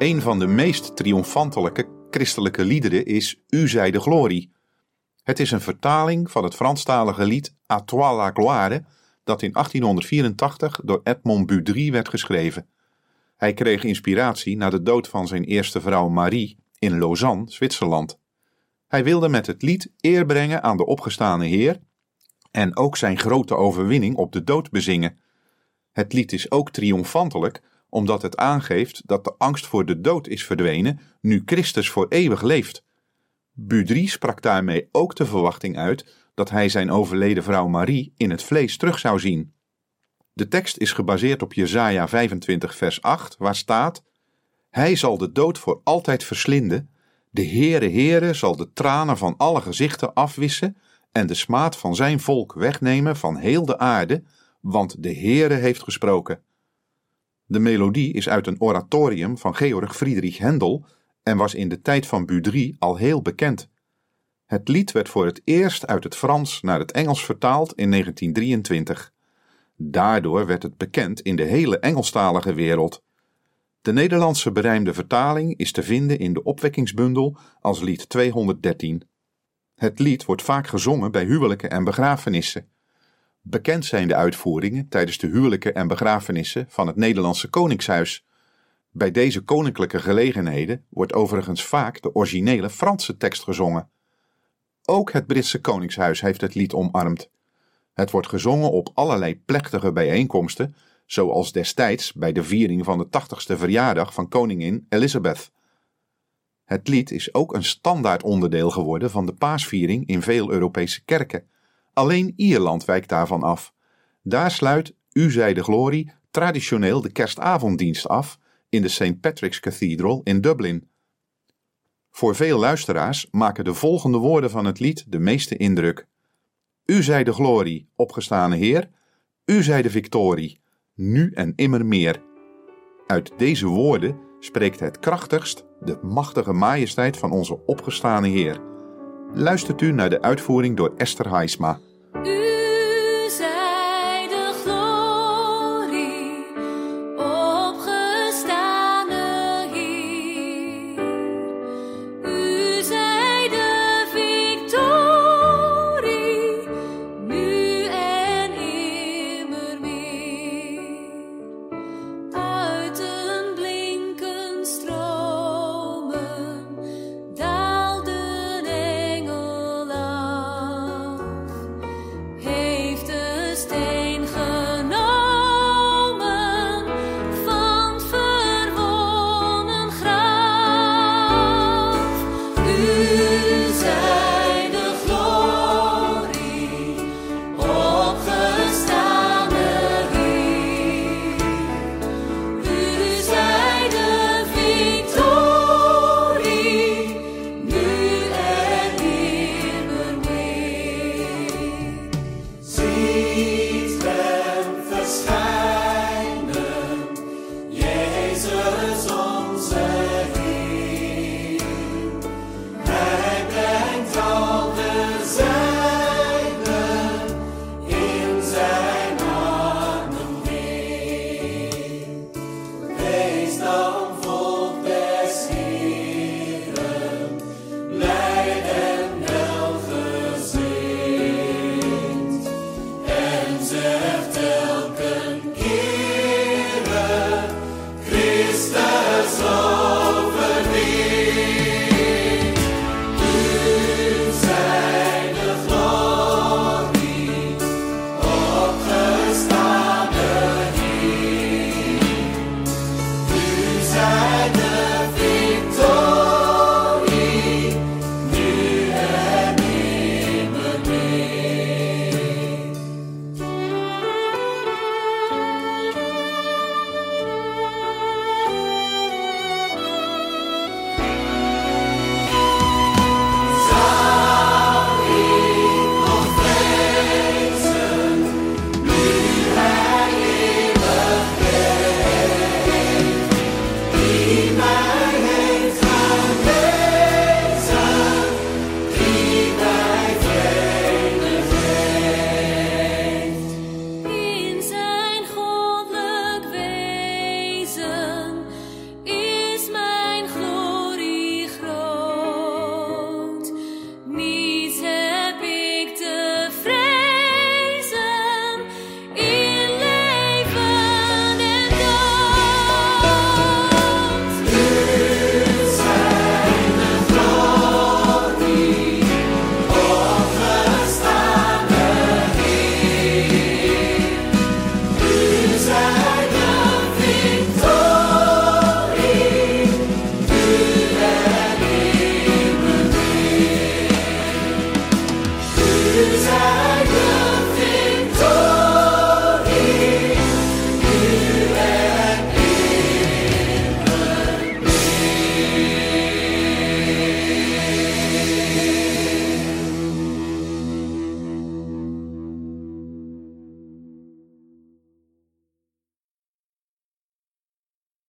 Een van de meest triomfantelijke christelijke liederen is U zij de glorie. Het is een vertaling van het Franstalige lied A toi la gloire, dat in 1884 door Edmond Budry werd geschreven. Hij kreeg inspiratie na de dood van zijn eerste vrouw Marie in Lausanne, Zwitserland. Hij wilde met het lied eer brengen aan de opgestane Heer en ook zijn grote overwinning op de dood bezingen. Het lied is ook triomfantelijk omdat het aangeeft dat de angst voor de dood is verdwenen nu Christus voor eeuwig leeft. Budry sprak daarmee ook de verwachting uit dat hij zijn overleden vrouw Marie in het vlees terug zou zien. De tekst is gebaseerd op Jesaja 25 vers 8, waar staat Hij zal de dood voor altijd verslinden, de Heere Heere zal de tranen van alle gezichten afwissen en de smaad van zijn volk wegnemen van heel de aarde, want de Heere heeft gesproken. De melodie is uit een oratorium van Georg Friedrich Händel en was in de tijd van Budry al heel bekend. Het lied werd voor het eerst uit het Frans naar het Engels vertaald in 1923. Daardoor werd het bekend in de hele Engelstalige wereld. De Nederlandse berijmde vertaling is te vinden in de opwekkingsbundel als lied 213. Het lied wordt vaak gezongen bij huwelijken en begrafenissen. Bekend zijn de uitvoeringen tijdens de huwelijken en begrafenissen van het Nederlandse Koningshuis. Bij deze koninklijke gelegenheden wordt overigens vaak de originele Franse tekst gezongen. Ook het Britse Koningshuis heeft het lied omarmd. Het wordt gezongen op allerlei plechtige bijeenkomsten, zoals destijds bij de viering van de 80ste verjaardag van koningin Elizabeth. Het lied is ook een standaard onderdeel geworden van de paasviering in veel Europese kerken. Alleen Ierland wijkt daarvan af. Daar sluit U zij de glorie traditioneel de kerstavonddienst af in de St. Patrick's Cathedral in Dublin. Voor veel luisteraars maken de volgende woorden van het lied de meeste indruk. U zij de glorie, opgestane Heer, U zij de victorie, nu en immer meer. Uit deze woorden spreekt het krachtigst de machtige majesteit van onze opgestane Heer. Luistert u naar de uitvoering door Esther Heisma. Jesus. Jesus.